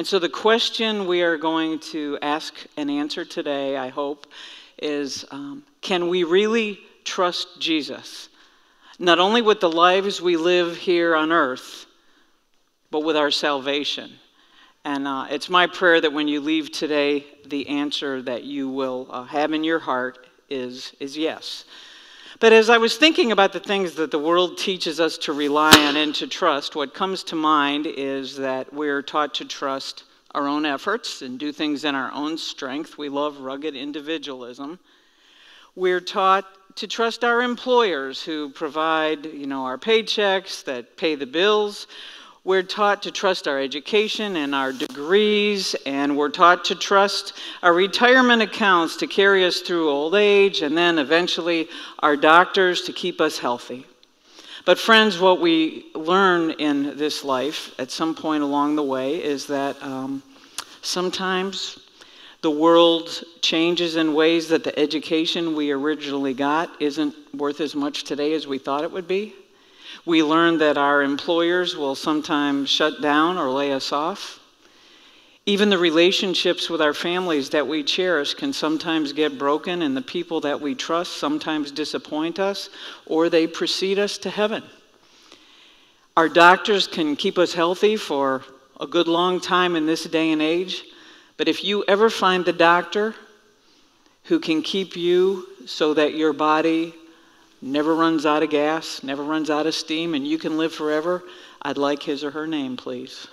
And so, the question we are going to ask and answer today, I hope, is um, can we really trust Jesus? Not only with the lives we live here on earth, but with our salvation. And uh, it's my prayer that when you leave today, the answer that you will uh, have in your heart is, is yes. But as I was thinking about the things that the world teaches us to rely on and to trust, what comes to mind is that we're taught to trust our own efforts and do things in our own strength. We love rugged individualism. We're taught to trust our employers who provide, you know, our paychecks that pay the bills. We're taught to trust our education and our degrees, and we're taught to trust our retirement accounts to carry us through old age, and then eventually our doctors to keep us healthy. But, friends, what we learn in this life at some point along the way is that um, sometimes the world changes in ways that the education we originally got isn't worth as much today as we thought it would be. We learn that our employers will sometimes shut down or lay us off. Even the relationships with our families that we cherish can sometimes get broken, and the people that we trust sometimes disappoint us or they precede us to heaven. Our doctors can keep us healthy for a good long time in this day and age, but if you ever find the doctor who can keep you so that your body never runs out of gas, never runs out of steam, and you can live forever, I'd like his or her name, please,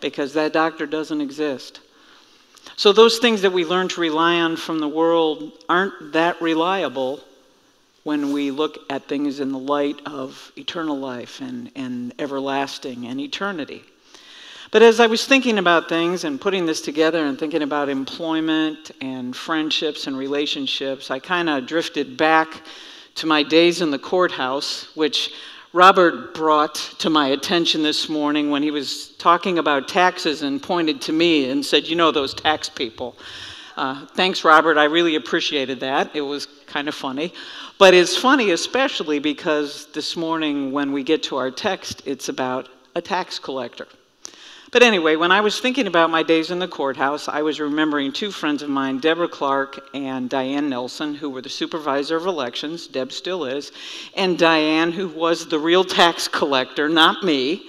because that doctor doesn't exist. So, those things that we learn to rely on from the world aren't that reliable when we look at things in the light of eternal life and, and everlasting and eternity. But as I was thinking about things and putting this together and thinking about employment and friendships and relationships, I kind of drifted back to my days in the courthouse, which Robert brought to my attention this morning when he was talking about taxes and pointed to me and said, You know, those tax people. Uh, thanks, Robert. I really appreciated that. It was kind of funny. But it's funny, especially because this morning, when we get to our text, it's about a tax collector. But anyway, when I was thinking about my days in the courthouse, I was remembering two friends of mine, Deborah Clark and Diane Nelson, who were the supervisor of elections. Deb still is. And Diane, who was the real tax collector, not me.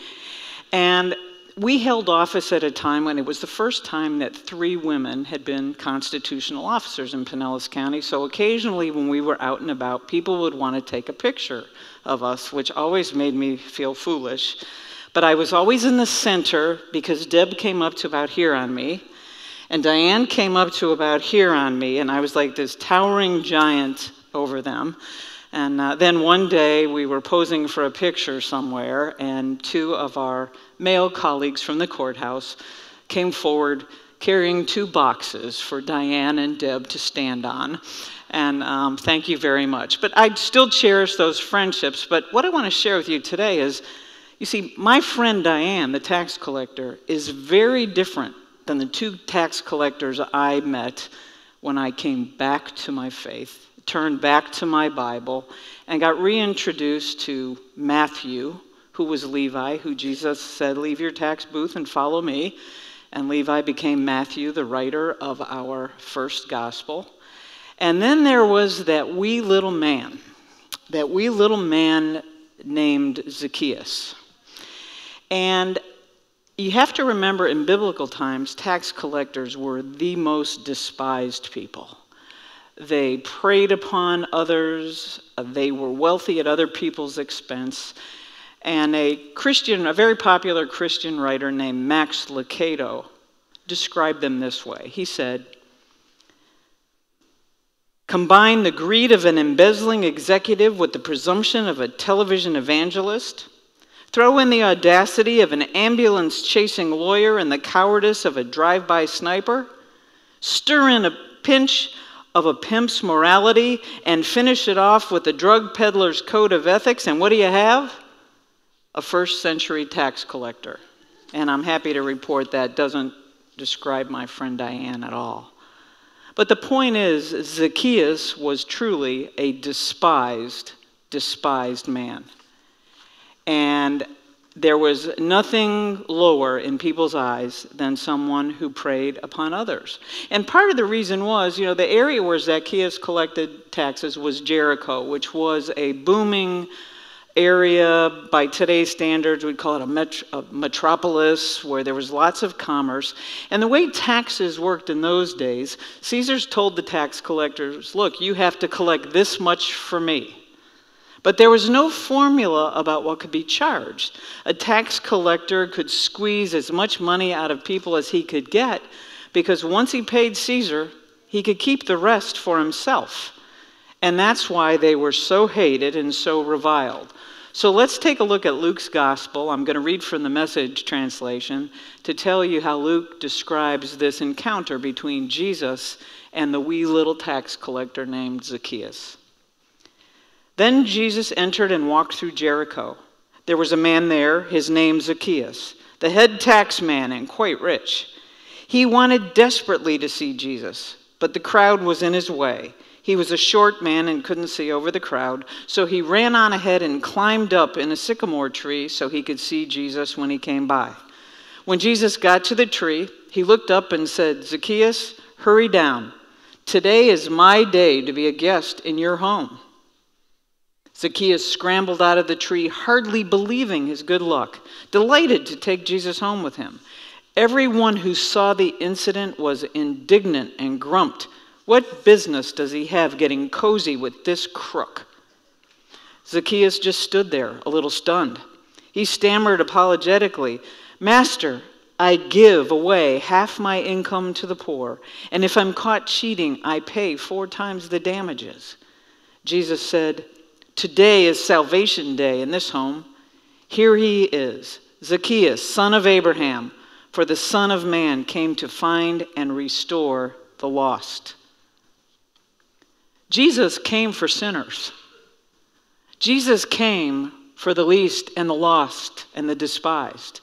And we held office at a time when it was the first time that three women had been constitutional officers in Pinellas County. So occasionally, when we were out and about, people would want to take a picture of us, which always made me feel foolish. But I was always in the center because Deb came up to about here on me, and Diane came up to about here on me, and I was like this towering giant over them. And uh, then one day we were posing for a picture somewhere, and two of our male colleagues from the courthouse came forward carrying two boxes for Diane and Deb to stand on. And um, thank you very much. But I still cherish those friendships. But what I want to share with you today is you see, my friend Diane, the tax collector, is very different than the two tax collectors I met when I came back to my faith, turned back to my Bible, and got reintroduced to Matthew, who was Levi, who Jesus said, Leave your tax booth and follow me. And Levi became Matthew, the writer of our first gospel. And then there was that wee little man, that wee little man named Zacchaeus. And you have to remember in biblical times, tax collectors were the most despised people. They preyed upon others, they were wealthy at other people's expense. And a Christian, a very popular Christian writer named Max Lucado described them this way. He said, Combine the greed of an embezzling executive with the presumption of a television evangelist Throw in the audacity of an ambulance chasing lawyer and the cowardice of a drive by sniper. Stir in a pinch of a pimp's morality and finish it off with a drug peddler's code of ethics. And what do you have? A first century tax collector. And I'm happy to report that doesn't describe my friend Diane at all. But the point is, Zacchaeus was truly a despised, despised man. And there was nothing lower in people's eyes than someone who preyed upon others. And part of the reason was, you know, the area where Zacchaeus collected taxes was Jericho, which was a booming area by today's standards. We'd call it a, met- a, metropolis where there was lots of commerce. And the way taxes worked in those days caesar's told the tax collectors look you have to collect this much for me but there was no formula about what could be charged a tax collector could squeeze as much money out of people as he could get because once he paid caesar he could keep the rest for himself and that's why they were so hated and so reviled. So let's take a look at Luke's gospel. I'm going to read from the message translation to tell you how Luke describes this encounter between Jesus and the wee little tax collector named Zacchaeus. Then Jesus entered and walked through Jericho. There was a man there, his name Zacchaeus, the head tax man and quite rich. He wanted desperately to see Jesus, but the crowd was in his way. He was a short man and couldn't see over the crowd, so he ran on ahead and climbed up in a sycamore tree so he could see Jesus when he came by. When Jesus got to the tree, he looked up and said, Zacchaeus, hurry down. Today is my day to be a guest in your home. Zacchaeus scrambled out of the tree, hardly believing his good luck, delighted to take Jesus home with him. Everyone who saw the incident was indignant and grumped. What business does he have getting cozy with this crook? Zacchaeus just stood there, a little stunned. He stammered apologetically, Master, I give away half my income to the poor, and if I'm caught cheating, I pay four times the damages. Jesus said, Today is salvation day in this home. Here he is, Zacchaeus, son of Abraham, for the Son of Man came to find and restore the lost. Jesus came for sinners. Jesus came for the least and the lost and the despised.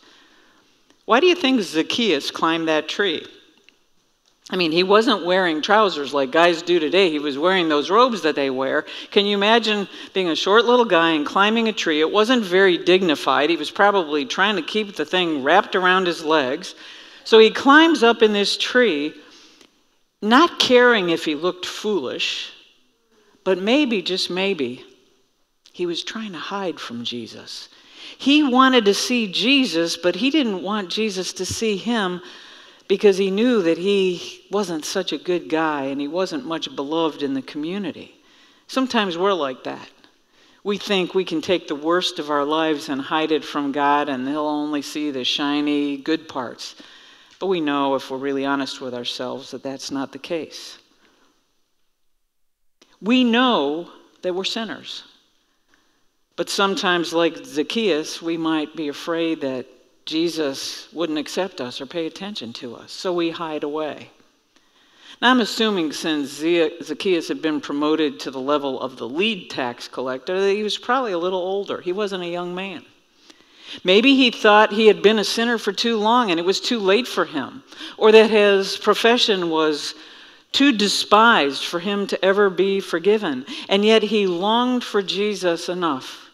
Why do you think Zacchaeus climbed that tree? I mean, he wasn't wearing trousers like guys do today. He was wearing those robes that they wear. Can you imagine being a short little guy and climbing a tree? It wasn't very dignified. He was probably trying to keep the thing wrapped around his legs. So he climbs up in this tree, not caring if he looked foolish, but maybe, just maybe, he was trying to hide from Jesus. He wanted to see Jesus, but he didn't want Jesus to see him because he knew that he wasn't such a good guy and he wasn't much beloved in the community. Sometimes we're like that. We think we can take the worst of our lives and hide it from God, and He'll only see the shiny, good parts. But we know, if we're really honest with ourselves, that that's not the case. We know that we're sinners. But sometimes, like Zacchaeus, we might be afraid that Jesus wouldn't accept us or pay attention to us, so we hide away. Now, I'm assuming since Zacchaeus had been promoted to the level of the lead tax collector, that he was probably a little older. He wasn't a young man. Maybe he thought he had been a sinner for too long and it was too late for him, or that his profession was too despised for him to ever be forgiven. And yet he longed for Jesus enough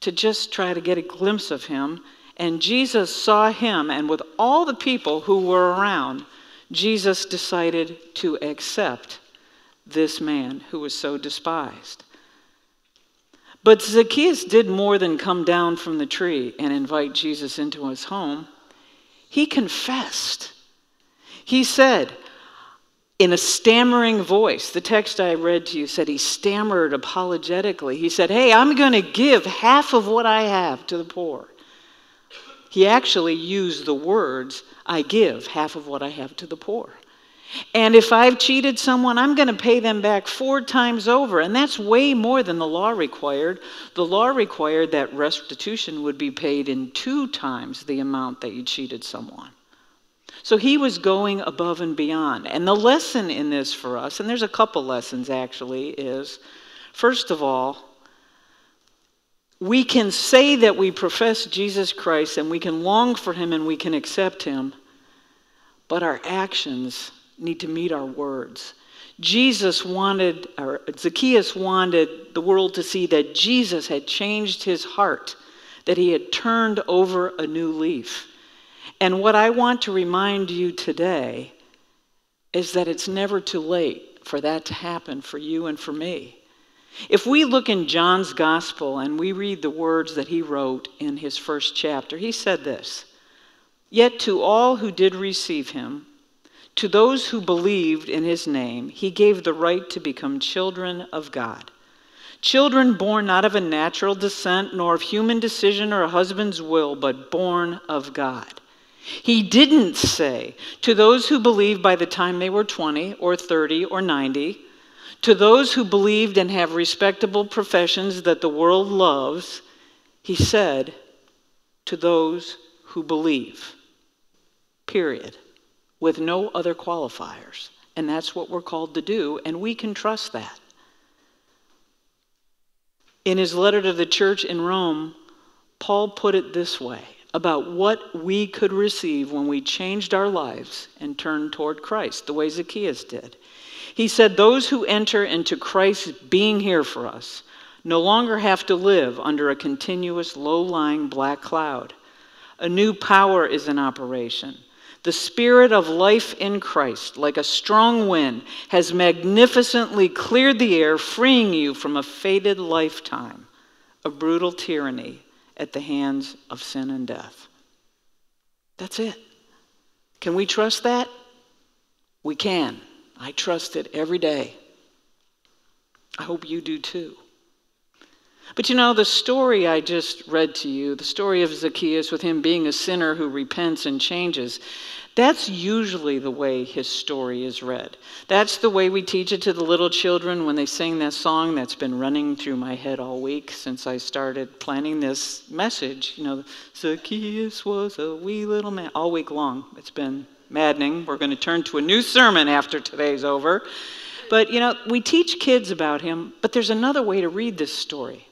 to just try to get a glimpse of him. And Jesus saw him, and with all the people who were around, Jesus decided to accept this man who was so despised. But Zacchaeus did more than come down from the tree and invite Jesus into his home. He confessed. He said, in a stammering voice. The text I read to you said he stammered apologetically. He said, Hey, I'm going to give half of what I have to the poor. He actually used the words, I give half of what I have to the poor. And if I've cheated someone, I'm going to pay them back four times over. And that's way more than the law required. The law required that restitution would be paid in two times the amount that you cheated someone. So he was going above and beyond. And the lesson in this for us, and there's a couple lessons actually, is first of all, we can say that we profess Jesus Christ and we can long for him and we can accept him, but our actions need to meet our words. Jesus wanted, or Zacchaeus wanted the world to see that Jesus had changed his heart that he had turned over a new leaf. And what I want to remind you today is that it's never too late for that to happen for you and for me. If we look in John's gospel and we read the words that he wrote in his first chapter, he said this Yet to all who did receive him, to those who believed in his name, he gave the right to become children of God. Children born not of a natural descent, nor of human decision or a husband's will, but born of God. He didn't say to those who believed by the time they were 20 or 30 or 90, to those who believed and have respectable professions that the world loves, he said, to those who believe. Period. With no other qualifiers. And that's what we're called to do, and we can trust that. In his letter to the church in Rome, Paul put it this way about what we could receive when we changed our lives and turned toward Christ, the way Zacchaeus did. He said, Those who enter into Christ being here for us no longer have to live under a continuous low lying black cloud. A new power is in operation. The spirit of life in Christ, like a strong wind, has magnificently cleared the air, freeing you from a fated lifetime of brutal tyranny at the hands of sin and death. That's it. Can we trust that? We can. I trust it every day. I hope you do too. But you know, the story I just read to you, the story of Zacchaeus with him being a sinner who repents and changes, that's usually the way his story is read. That's the way we teach it to the little children when they sing that song that's been running through my head all week since I started planning this message. You know, Zacchaeus was a wee little man, all week long. It's been maddening. We're going to turn to a new sermon after today's over. But, you know, we teach kids about him, but there's another way to read this story.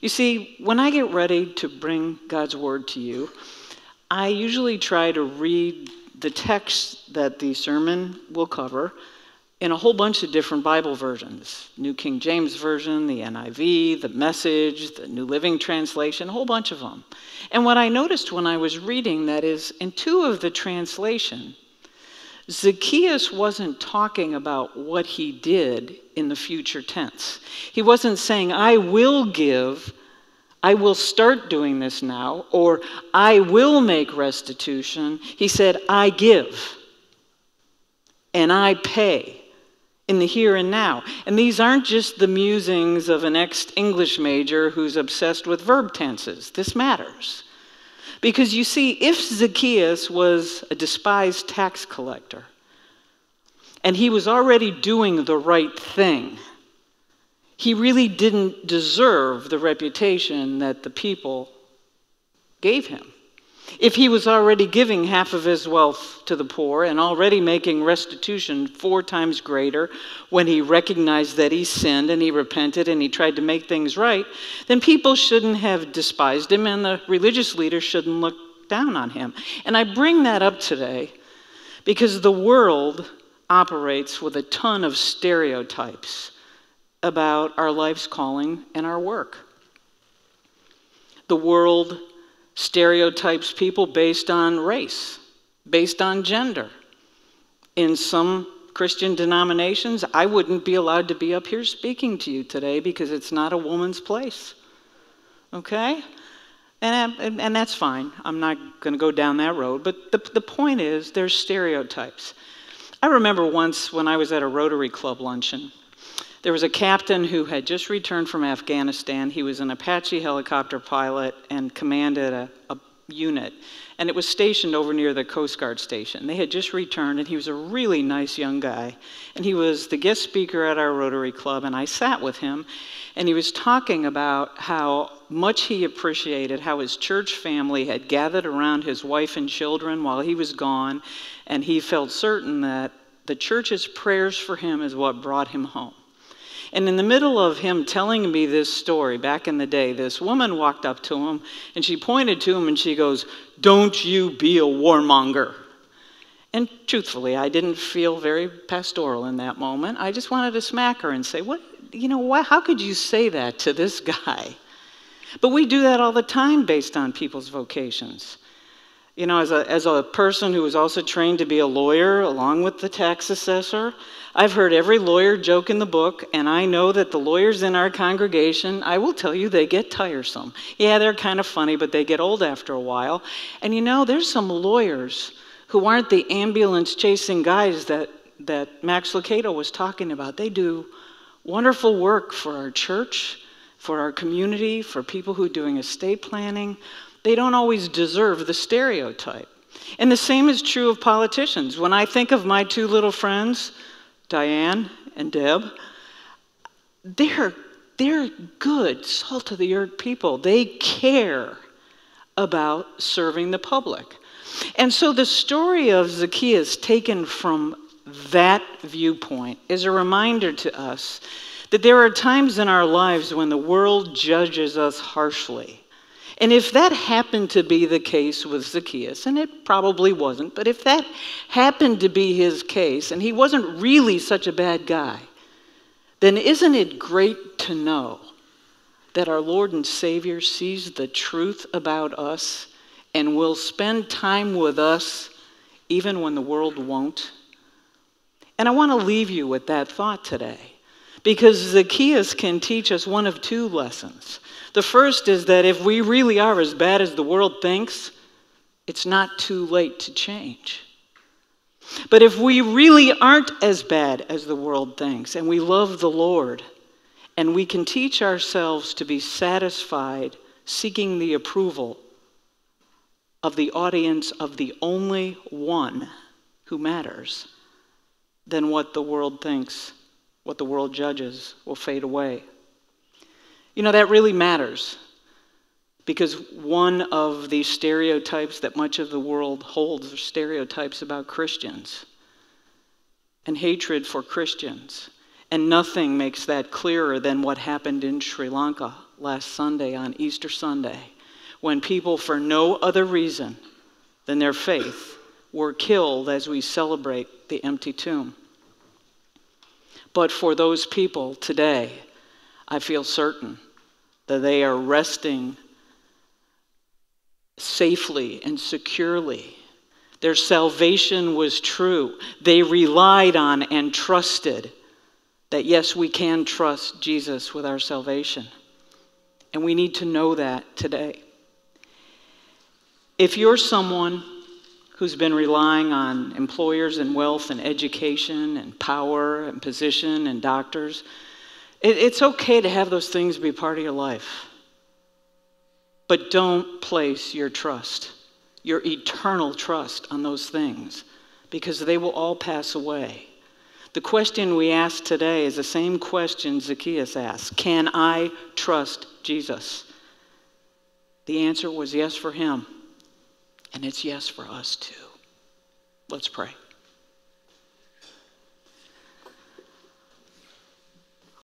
You see, when I get ready to bring God's word to you, I usually try to read the text that the sermon will cover in a whole bunch of different Bible versions New King James Version, the NIV, the Message, the New Living Translation, a whole bunch of them. And what I noticed when I was reading that is in two of the translation, Zacchaeus wasn't talking about what he did in the future tense. He wasn't saying, I will give I will start doing this now, or I will make restitution. He said, I give and I pay in the here and now. And these aren't just the musings of an ex English major who's obsessed with verb tenses. This matters. Because you see, if Zacchaeus was a despised tax collector and he was already doing the right thing, he really didn't deserve the reputation that the people gave him. If he was already giving half of his wealth to the poor and already making restitution four times greater when he recognized that he sinned and he repented and he tried to make things right, then people shouldn't have despised him and the religious leaders shouldn't look down on him. And I bring that up today because the world operates with a ton of stereotypes about our life's calling and our work. The world stereotypes people based on race, based on gender. In some Christian denominations, I wouldn't be allowed to be up here speaking to you today because it's not a woman's place. Okay? And, and, and that's fine. I'm not going to go down that road. But the, the point is, there's stereotypes. I remember once when I was at a Rotary Club luncheon, there was a captain who had just returned from Afghanistan. He was an Apache helicopter pilot and commanded a, a unit. And it was stationed over near the Coast Guard station. They had just returned, and he was a really nice young guy. And he was the guest speaker at our Rotary Club, and I sat with him, and he was talking about how much he appreciated how his church family had gathered around his wife and children while he was gone, and he felt certain that the church's prayers for him is what brought him home. And in the middle of him telling me this story back in the day, this woman walked up to him and she pointed to him and she goes, Don't you be a warmonger. And truthfully, I didn't feel very pastoral in that moment. I just wanted to smack her and say, What, you know, what, how could you say that to this guy? But we do that all the time based on people's vocations. You know, as a, as a person who was also trained to be a lawyer along with the tax assessor, I've heard every lawyer joke in the book, and I know that the lawyers in our congregation, I will tell you, they get tiresome. Yeah, they're kind of funny, but they get old after a while. And you know, there's some lawyers who aren't the ambulance chasing guys that, that Max Lucado was talking about. They do wonderful work for our church, for our community, for people who are doing estate planning they don't always deserve the stereotype. And the same is true of politicians. When I think of my two little friends, Diane and Deb, they're, they're good, salt of the earth people. They care about serving the public. And so the story of Zacchaeus, taken from that viewpoint, is a reminder to us that there are times in our lives when the world judges us harshly. And if that happened to be the case with Zacchaeus, and it probably wasn't, but if that happened to be his case, and he wasn't really such a bad guy, then isn't it great to know that our Lord and Savior sees the truth about us and will spend time with us even when the world won't? And I want to leave you with that thought today because Zacchaeus can teach us one of two lessons. The first is that if we really are as bad as the world thinks, it's not too late to change. But if we really aren't as bad as the world thinks and we love the Lord and we can teach ourselves to be satisfied seeking the approval of the audience of the only one who matters, then what the world thinks, what the world judges, will fade away. You know, that really matters because one of the stereotypes that much of the world holds are stereotypes about Christians and hatred for Christians. And nothing makes that clearer than what happened in Sri Lanka last Sunday on Easter Sunday, when people, for no other reason than their faith, were killed as we celebrate the empty tomb. But for those people today, I feel certain that they are resting safely and securely. Their salvation was true. They relied on and trusted that, yes, we can trust Jesus with our salvation. And we need to know that today. If you're someone who's been relying on employers and wealth and education and power and position and doctors, it, it's okay to have those things be part of your life. But don't place your trust, your eternal trust, on those things because they will all pass away. The question we ask today is the same question Zacchaeus asked Can I trust Jesus? The answer was yes for him, and it's yes for us too. Let's pray.